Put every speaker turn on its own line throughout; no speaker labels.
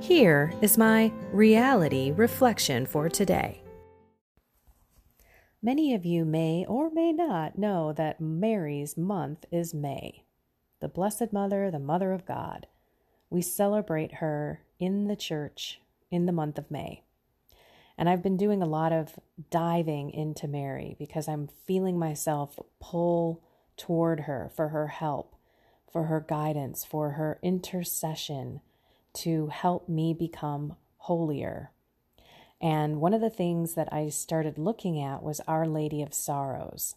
Here is my reality reflection for today. Many of you may or may not know that Mary's month is May, the Blessed Mother, the Mother of God. We celebrate her in the church in the month of May. And I've been doing a lot of diving into Mary because I'm feeling myself pull toward her for her help, for her guidance, for her intercession to help me become holier. And one of the things that I started looking at was Our Lady of Sorrows.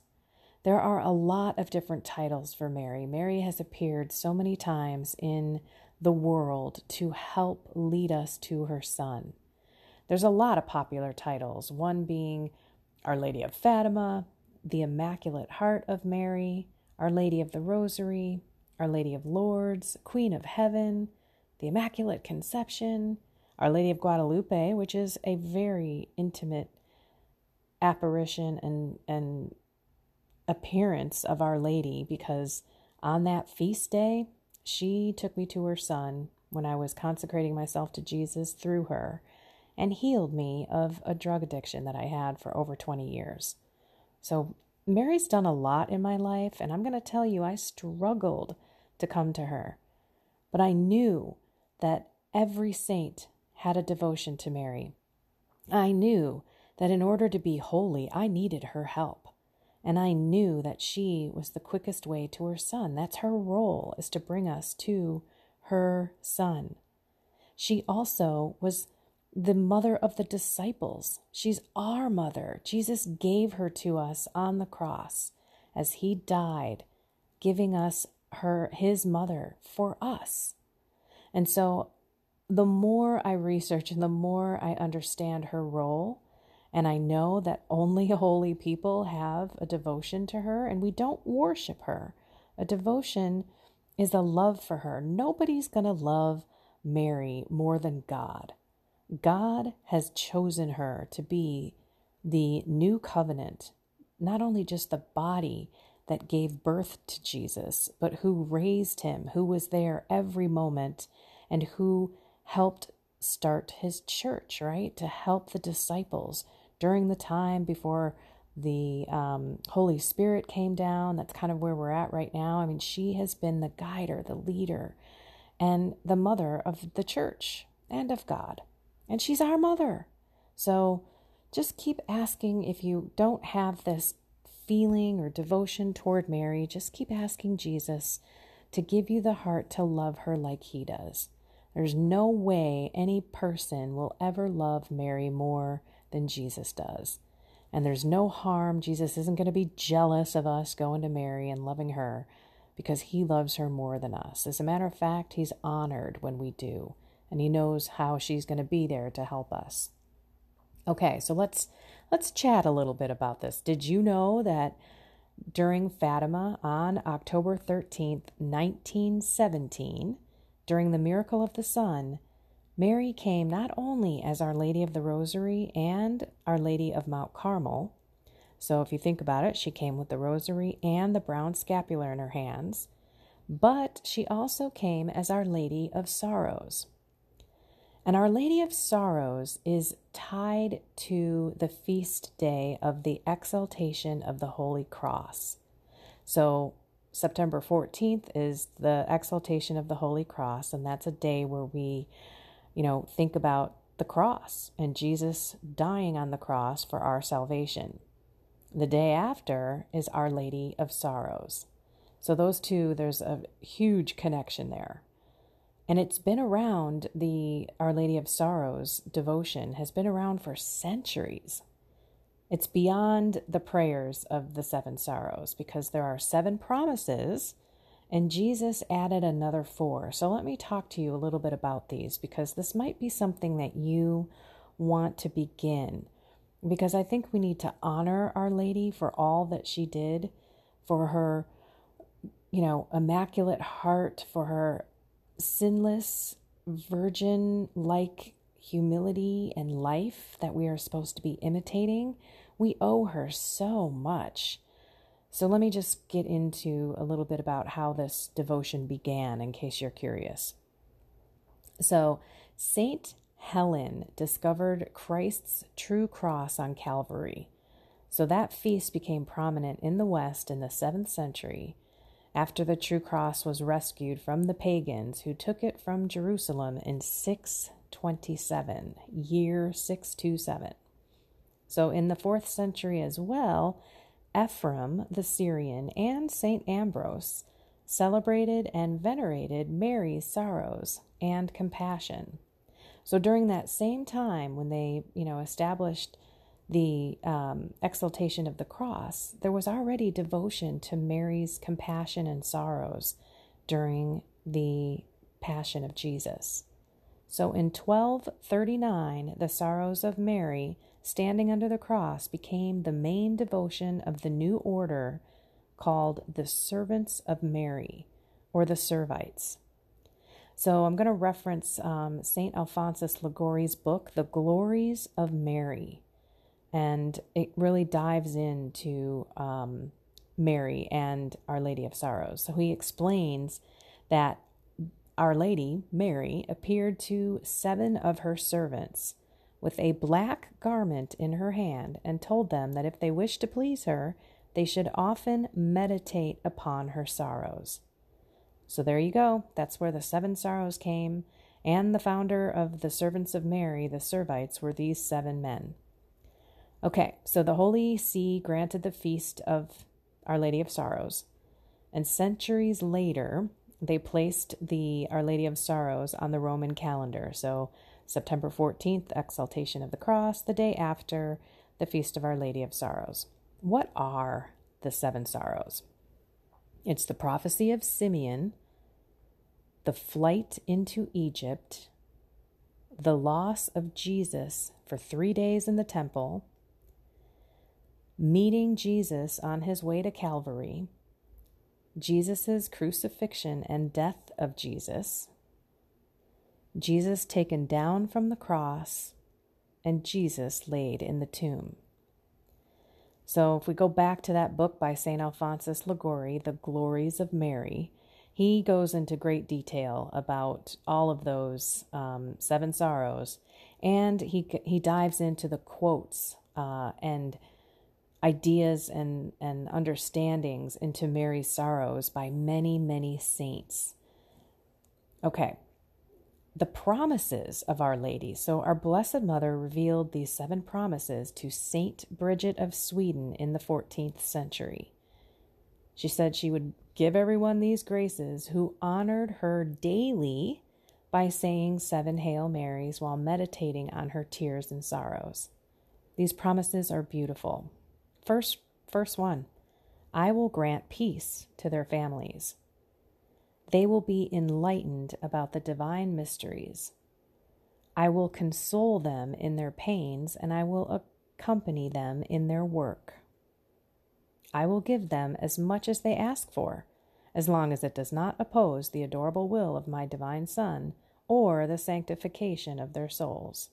There are a lot of different titles for Mary. Mary has appeared so many times in the world to help lead us to her son. There's a lot of popular titles, one being Our Lady of Fatima, the Immaculate Heart of Mary, Our Lady of the Rosary, Our Lady of Lourdes, Queen of Heaven, the Immaculate Conception, Our Lady of Guadalupe, which is a very intimate apparition and, and appearance of Our Lady because on that feast day, she took me to her son when I was consecrating myself to Jesus through her and healed me of a drug addiction that I had for over 20 years. So, Mary's done a lot in my life, and I'm going to tell you, I struggled to come to her. But I knew that every saint had a devotion to Mary. I knew that in order to be holy, I needed her help. And I knew that she was the quickest way to her son. That's her role, is to bring us to her son. She also was the mother of the disciples. She's our mother. Jesus gave her to us on the cross as he died, giving us her his mother for us. And so the more I research and the more I understand her role, and I know that only holy people have a devotion to her, and we don't worship her. A devotion is a love for her. Nobody's going to love Mary more than God. God has chosen her to be the new covenant, not only just the body that gave birth to Jesus, but who raised him, who was there every moment, and who helped start his church, right? To help the disciples during the time before the um, Holy Spirit came down. That's kind of where we're at right now. I mean, she has been the guider, the leader, and the mother of the church and of God. And she's our mother. So just keep asking if you don't have this feeling or devotion toward Mary, just keep asking Jesus to give you the heart to love her like he does. There's no way any person will ever love Mary more than Jesus does. And there's no harm. Jesus isn't going to be jealous of us going to Mary and loving her because he loves her more than us. As a matter of fact, he's honored when we do, and he knows how she's going to be there to help us. Okay, so let's Let's chat a little bit about this. Did you know that during Fatima on October 13th, 1917, during the miracle of the sun, Mary came not only as Our Lady of the Rosary and Our Lady of Mount Carmel. So, if you think about it, she came with the rosary and the brown scapular in her hands, but she also came as Our Lady of Sorrows. And Our Lady of Sorrows is tied to the feast day of the exaltation of the Holy Cross. So, September 14th is the exaltation of the Holy Cross, and that's a day where we, you know, think about the cross and Jesus dying on the cross for our salvation. The day after is Our Lady of Sorrows. So, those two, there's a huge connection there. And it's been around, the Our Lady of Sorrows devotion has been around for centuries. It's beyond the prayers of the seven sorrows because there are seven promises and Jesus added another four. So let me talk to you a little bit about these because this might be something that you want to begin. Because I think we need to honor Our Lady for all that she did, for her, you know, immaculate heart, for her sinless, virgin like humility and life that we are supposed to be imitating, we owe her so much. So, let me just get into a little bit about how this devotion began in case you're curious. So, Saint Helen discovered Christ's true cross on Calvary. So, that feast became prominent in the West in the 7th century after the true cross was rescued from the pagans who took it from Jerusalem in 627, year 627. So, in the fourth century as well, Ephrem the Syrian and St. Ambrose celebrated and venerated Mary's sorrows and compassion. So during that same time when they, you know, established the um, exaltation of the cross, there was already devotion to Mary's compassion and sorrows during the passion of Jesus. So in 1239, the sorrows of Mary standing under the cross became the main devotion of the new order called the Servants of Mary or the Servites. So I'm going to reference um, St. Alphonsus Liguori's book, The Glories of Mary and it really dives into um, Mary and Our Lady of Sorrows. So he explains that Our Lady, Mary, appeared to seven of her servants with a black garment in her hand and told them that if they wished to please her, they should often meditate upon her sorrows. So there you go. That's where the seven sorrows came. And the founder of the servants of Mary, the Servites, were these seven men. Okay, so the Holy See granted the feast of Our Lady of Sorrows, and centuries later, they placed the Our Lady of Sorrows on the Roman calendar. So September 14th, Exaltation of the Cross, the day after the Feast of Our Lady of Sorrows. What are the seven sorrows? It's the prophecy of Simeon, the flight into Egypt, the loss of Jesus for three days in the temple, meeting Jesus on his way to Calvary, Jesus' crucifixion and death of Jesus, Jesus taken down from the cross, and Jesus laid in the tomb. So, if we go back to that book by St. Alphonsus Liguori, The Glories of Mary, he goes into great detail about all of those um, seven sorrows, and he he dives into the quotes uh, and ideas and, and understandings into Mary's sorrows by many, many saints. Okay, the promises of Our Lady. So, our Blessed Mother revealed these seven promises to Saint Bridget of Sweden in the 14th century. She said she would give everyone these graces who honored her daily by saying seven Hail Marys while meditating on her tears and sorrows. These promises are beautiful. First, first one I will grant peace to their families. They will be enlightened about the divine mysteries. I will console them in their pains, and I will accompany them in their work. I will give them as much as they ask for, as long as it does not oppose the adorable will of my divine Son or the sanctification of their souls.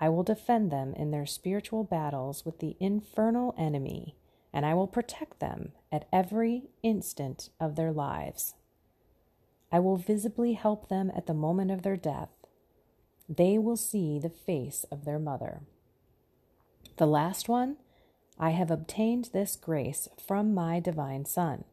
I will defend them in their spiritual battles with the infernal enemy, and I will protect them at every instant of their lives. I will visibly help them at the moment of their death. They will see the face of their mother. The last one, I have obtained this grace from my divine Son,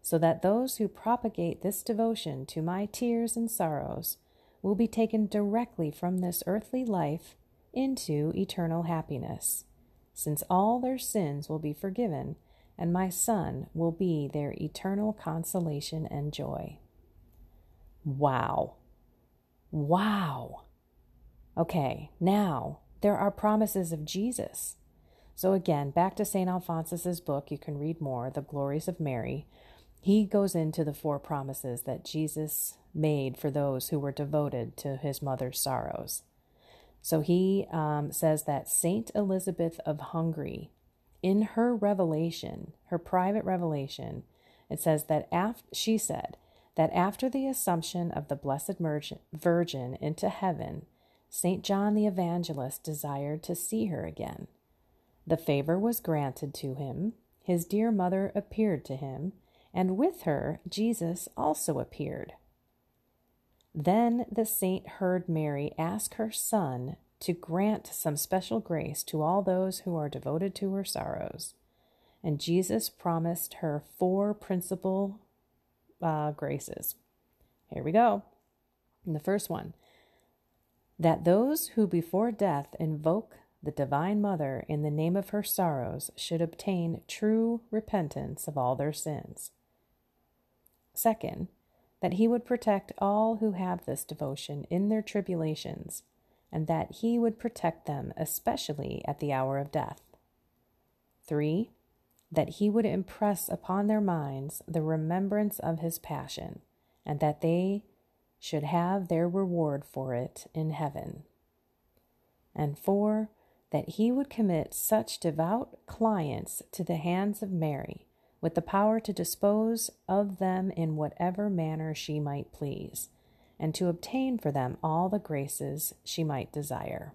so that those who propagate this devotion to my tears and sorrows will be taken directly from this earthly life into eternal happiness, since all their sins will be forgiven, and my Son will be their eternal consolation and joy. Wow. Wow. Okay, now there are promises of Jesus. So again, back to St. Alphonsus's book, you can read more, The Glories of Mary. He goes into the four promises that Jesus made for those who were devoted to his mother's sorrows. So he um, says that Saint Elizabeth of Hungary, in her revelation, her private revelation, it says that after she said that after the assumption of the Blessed Virgin into heaven, St. John the Evangelist desired to see her again. The favor was granted to him, his dear mother appeared to him, and with her Jesus also appeared. Then the saint heard Mary ask her son to grant some special grace to all those who are devoted to her sorrows. And Jesus promised her four principal uh, graces. Here we go. And the first one that those who before death invoke the Divine Mother in the name of her sorrows should obtain true repentance of all their sins. Second, that he would protect all who have this devotion in their tribulations, and that he would protect them especially at the hour of death. Three, that he would impress upon their minds the remembrance of his passion, and that they should have their reward for it in heaven. And four, that he would commit such devout clients to the hands of Mary, with the power to dispose of them in whatever manner she might please, and to obtain for them all the graces she might desire.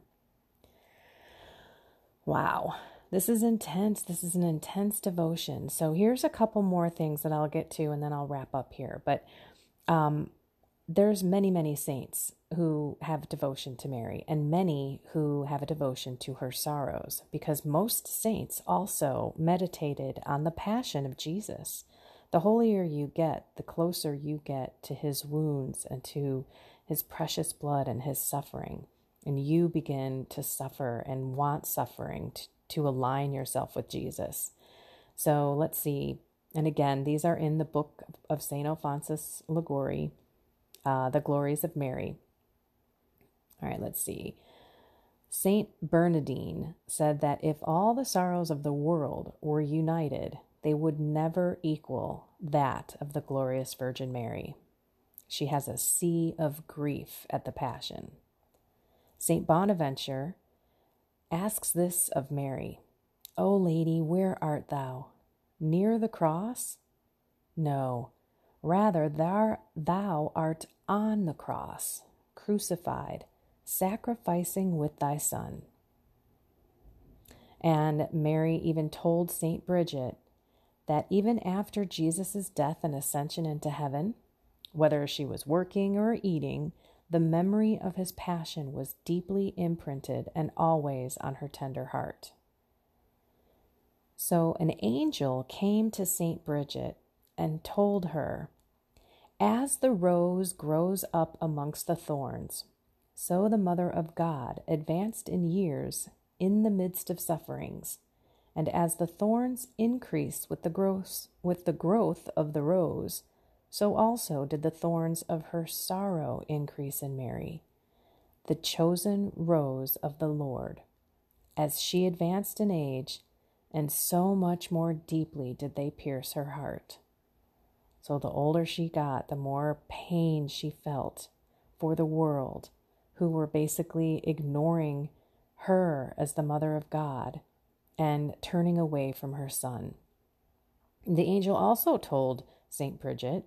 Wow, this is intense. This is an intense devotion. So here's a couple more things that I'll get to, and then I'll wrap up here. But um, there's many, many saints who have devotion to Mary and many who have a devotion to her sorrows because most saints also meditated on the passion of Jesus. The holier you get, the closer you get to his wounds and to his precious blood and his suffering. And you begin to suffer and want suffering to, to align yourself with Jesus. So let's see. And again, these are in the book of St. Alphonsus Liguori uh, the glories of Mary. All right, let's see. Saint Bernardine said that if all the sorrows of the world were united, they would never equal that of the glorious Virgin Mary. She has a sea of grief at the Passion. Saint Bonaventure asks this of Mary O Lady, where art thou? Near the cross? No, Rather, thou, art on the cross, crucified, sacrificing with thy Son. And Mary even told St. Bridget that even after Jesus' death and ascension into heaven, whether she was working or eating, the memory of his passion was deeply imprinted and always on her tender heart. So an angel came to St. Bridget and told her as the rose grows up amongst the thorns, so the Mother of God advanced in years in the midst of sufferings. And as the thorns increased with the growth, with the growth of the rose, so also did the thorns of her sorrow increase in Mary, the chosen rose of the Lord. As she advanced in age, and so much more deeply did they pierce her heart. So the older she got, the more pain she felt for the world, who were basically ignoring her as the mother of God and turning away from her son. The angel also told St. Bridget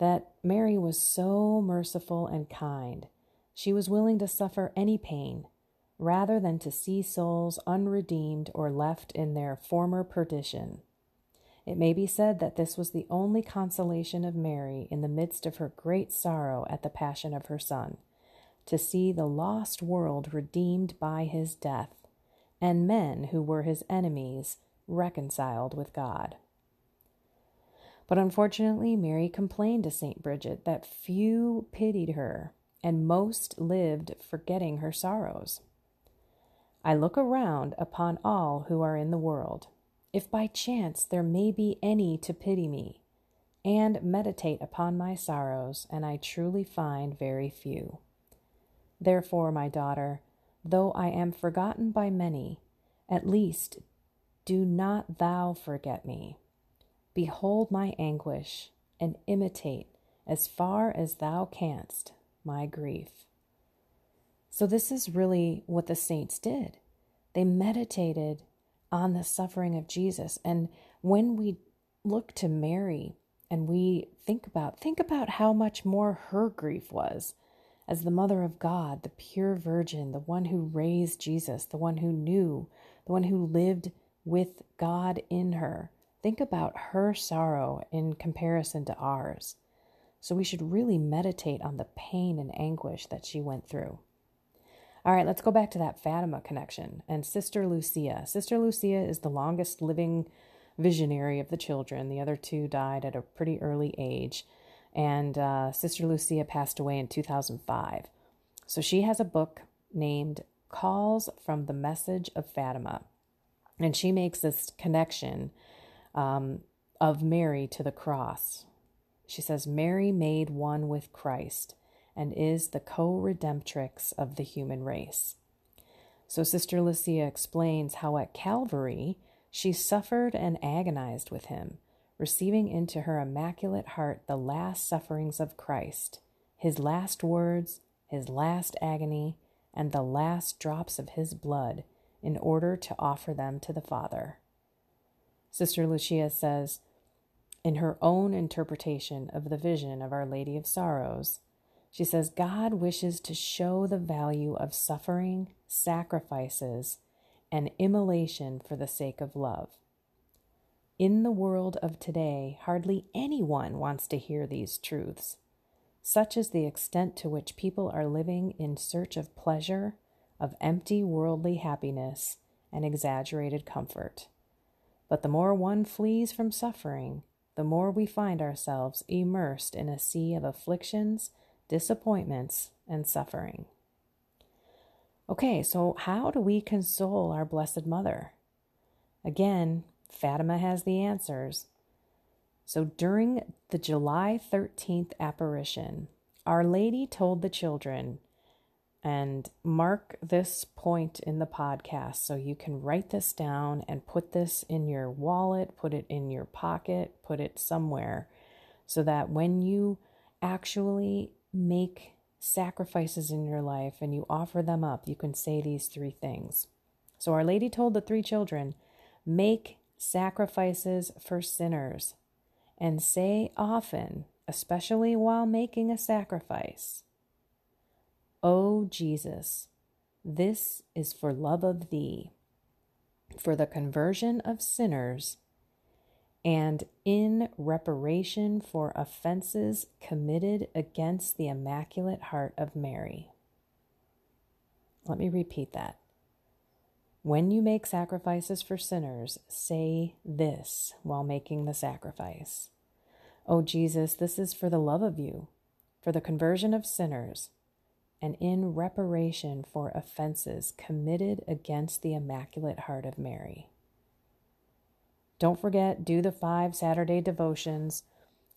that Mary was so merciful and kind. She was willing to suffer any pain rather than to see souls unredeemed or left in their former perdition. It may be said that this was the only consolation of Mary in the midst of her great sorrow at the passion of her Son, to see the lost world redeemed by his death, and men who were his enemies reconciled with God. But unfortunately, Mary complained to St. Bridget that few pitied her, and most lived forgetting her sorrows. I look around upon all who are in the world, if by chance there may be any to pity me, and meditate upon my sorrows, and I truly find very few. Therefore, my daughter, though I am forgotten by many, at least do not thou forget me. Behold my anguish, and imitate, as far as thou canst, my grief. So, this is really what the saints did. They meditated on the suffering of Jesus. And when we look to Mary and we think about think about how much more her grief was as the mother of God, the pure virgin, the one who raised Jesus, the one who knew, the one who lived with God in her. Think about her sorrow in comparison to ours. So we should really meditate on the pain and anguish that she went through. All right, let's go back to that Fatima connection and Sister Lucia. Sister Lucia is the longest living visionary of the children. The other two died at a pretty early age, and uh, Sister Lucia passed away in 2005. So she has a book named Calls from the Message of Fatima, and she makes this connection um, of Mary to the cross. She says, Mary made one with Christ and is the co redemptrix of the human race. So, Sister Lucia explains how at Calvary she suffered and agonized with him, receiving into her immaculate heart the last sufferings of Christ, his last words, his last agony, and the last drops of his blood, in order to offer them to the Father. Sister Lucia says, in her own interpretation of the vision of Our Lady of Sorrows, she says, God wishes to show the value of suffering, sacrifices, and immolation for the sake of love. In the world of today, hardly anyone wants to hear these truths. Such is the extent to which people are living in search of pleasure, of empty worldly happiness, and exaggerated comfort. But the more one flees from suffering, the more we find ourselves immersed in a sea of afflictions, disappointments, and suffering. Okay, so how do we console our Blessed Mother? Again, Fatima has the answers. So during the July 13th apparition, Our Lady told the children and mark this point in the podcast so you can write this down and put this in your wallet, put it in your pocket, put it somewhere so that when you actually make sacrifices in your life and you offer them up, you can say these three things. So, Our Lady told the three children, Make sacrifices for sinners, and say often, especially while making a sacrifice, O Jesus, this is for love of thee, for the conversion of sinners, and in reparation for offenses committed against the Immaculate Heart of Mary. Let me repeat that. When you make sacrifices for sinners, say this while making the sacrifice. O Jesus, this is for the love of you, for the conversion of sinners and in reparation for offenses committed against the Immaculate Heart of Mary. Don't forget, do the five Saturday devotions.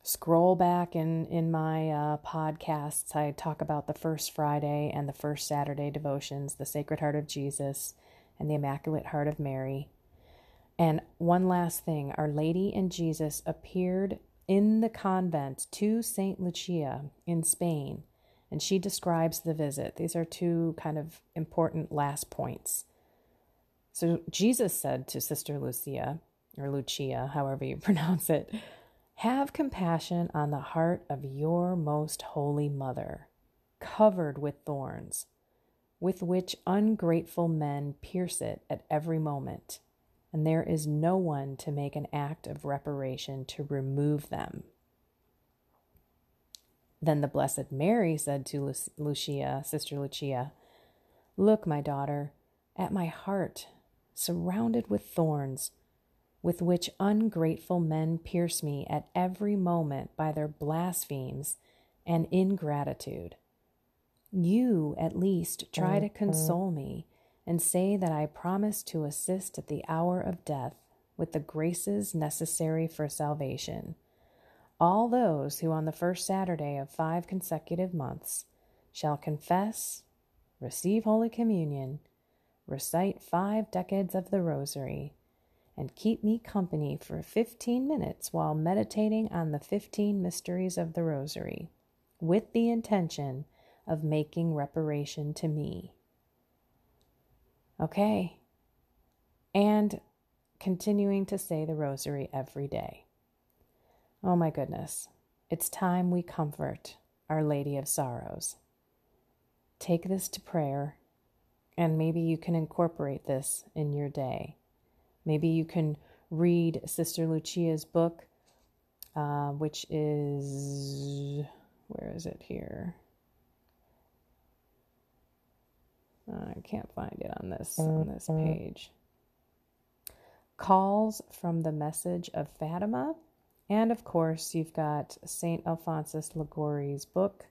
Scroll back in, in my uh, podcasts. I talk about the first Friday and the first Saturday devotions, the Sacred Heart of Jesus and the Immaculate Heart of Mary. And one last thing Our Lady and Jesus appeared in the convent to St. Lucia in Spain and she describes the visit. These are two kind of important last points. So Jesus said to Sister Lucia, or Lucia, however you pronounce it, have compassion on the heart of your most holy mother, covered with thorns, with which ungrateful men pierce it at every moment, and there is no one to make an act of reparation to remove them. Then the Blessed Mary said to Lucia, Sister Lucia, Look, my daughter, at my heart, surrounded with thorns, with which ungrateful men pierce me at every moment by their blasphemies and ingratitude. You, at least, try to mm-hmm. console me and say that I promise to assist at the hour of death with the graces necessary for salvation. All those who on the first Saturday of five consecutive months shall confess, receive Holy Communion, recite five decades of the Rosary, and keep me company for 15 minutes while meditating on the 15 mysteries of the Rosary, with the intention of making reparation to me. Okay. And continuing to say the Rosary every day. Oh my goodness. It's time we comfort Our Lady of Sorrows. Take this to prayer, and maybe you can incorporate this in your day. Maybe you can read Sister Lucia's book, uh, which is, where is it here? I can't find it on this on this page. Calls from the Message of Fatima, and of course you've got Saint Alphonsus Liguori's book,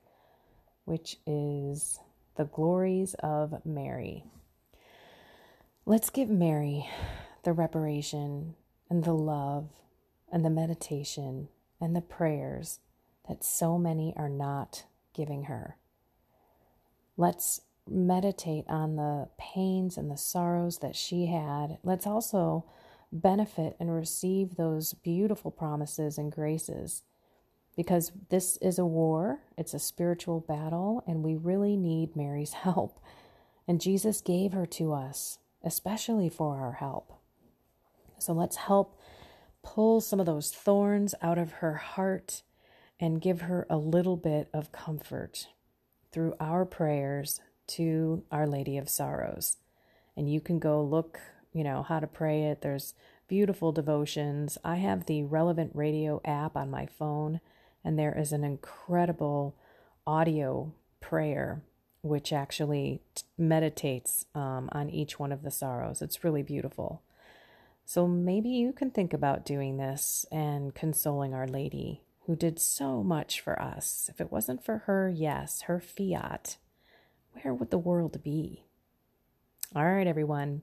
which is The Glories of Mary. Let's give Mary the reparation and the love and the meditation and the prayers that so many are not giving her. Let's meditate on the pains and the sorrows that she had. Let's also benefit and receive those beautiful promises and graces because this is a war, it's a spiritual battle, and we really need Mary's help. And Jesus gave her to us, especially for our help. So let's help pull some of those thorns out of her heart and give her a little bit of comfort through our prayers to Our Lady of Sorrows. And you can go look, you know, how to pray it. There's beautiful devotions. I have the Relevant Radio app on my phone, and there is an incredible audio prayer which actually meditates um, on each one of the sorrows. It's really beautiful. So maybe you can think about doing this and consoling Our Lady, who did so much for us. If it wasn't for her, yes, her fiat, where would the world be? All right, everyone.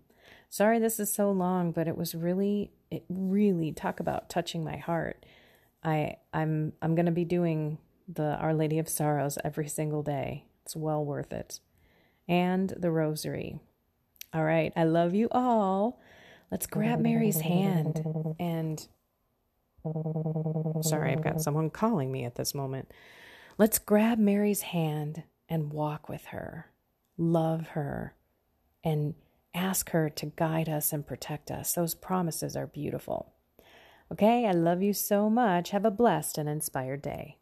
Sorry this is so long, but it was really, it really talk about touching my heart. I I'm I'm gonna be doing the Our Lady of Sorrows every single day. It's well worth it. And the Rosary. All right, I love you all. Let's grab Mary's hand and sorry, I've got someone calling me at this moment. Let's grab Mary's hand and walk with her, love her, and ask her to guide us and protect us. Those promises are beautiful. Okay, I love you so much. Have a blessed and inspired day.